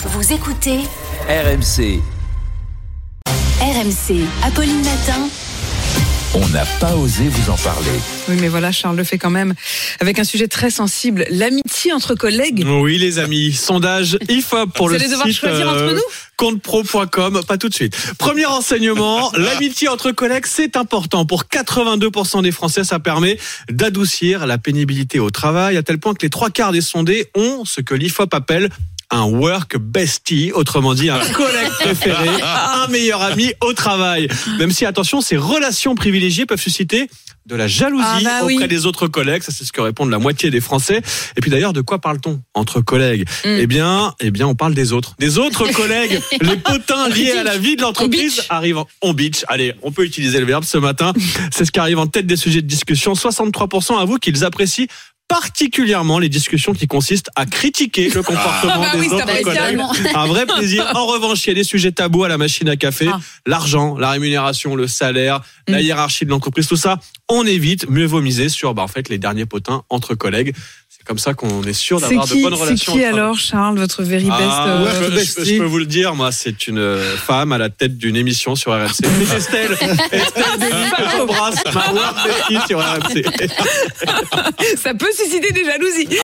Vous écoutez RMC, RMC. Apolline Matin. on n'a pas osé vous en parler. Oui, mais voilà, Charles le fait quand même avec un sujet très sensible, l'amitié entre collègues. Oui, les amis. Sondage IFOP pour Vous le allez devoir site choisir entre nous comptepro.com. Pas tout de suite. Premier renseignement, l'amitié entre collègues, c'est important. Pour 82% des Français, ça permet d'adoucir la pénibilité au travail, à tel point que les trois quarts des sondés ont ce que l'IFOP appelle un work bestie, autrement dit un collègue préféré, un meilleur ami au travail. Même si, attention, ces relations privilégiées peuvent susciter de la jalousie Ah bah auprès oui. des autres collègues, ça c'est ce que répondent la moitié des Français. Et puis d'ailleurs, de quoi parle-t-on entre collègues Mm. Eh bien, eh bien, on parle des autres, des autres collègues, les potins liés à la vie de l'entreprise arrivent en on bitch. Allez, on peut utiliser le verbe ce matin. C'est ce qui arrive en tête des sujets de discussion. 63% avouent qu'ils apprécient particulièrement les discussions qui consistent à critiquer le comportement Ah bah des oui, ça autres va collègues. Un vrai plaisir. En revanche, il y a des sujets tabous à la machine à café. Ah. L'argent, la rémunération, le salaire, la Mm. hiérarchie de l'entreprise, tout ça, on évite. Mieux vaut miser sur, bah, en fait, les derniers potins entre collègues. C'est comme ça qu'on est sûr C'est d'avoir de qui, bonnes c'est relations. qui au travail. alors, Charles, votre very best Ah, euh, ouais, je, peux- je peux- je peux vous le dire, moi, c'est une euh, femme à la tête d'une émission sur RMC. C'est Estelle, Estelle Ça peut susciter des jalousies.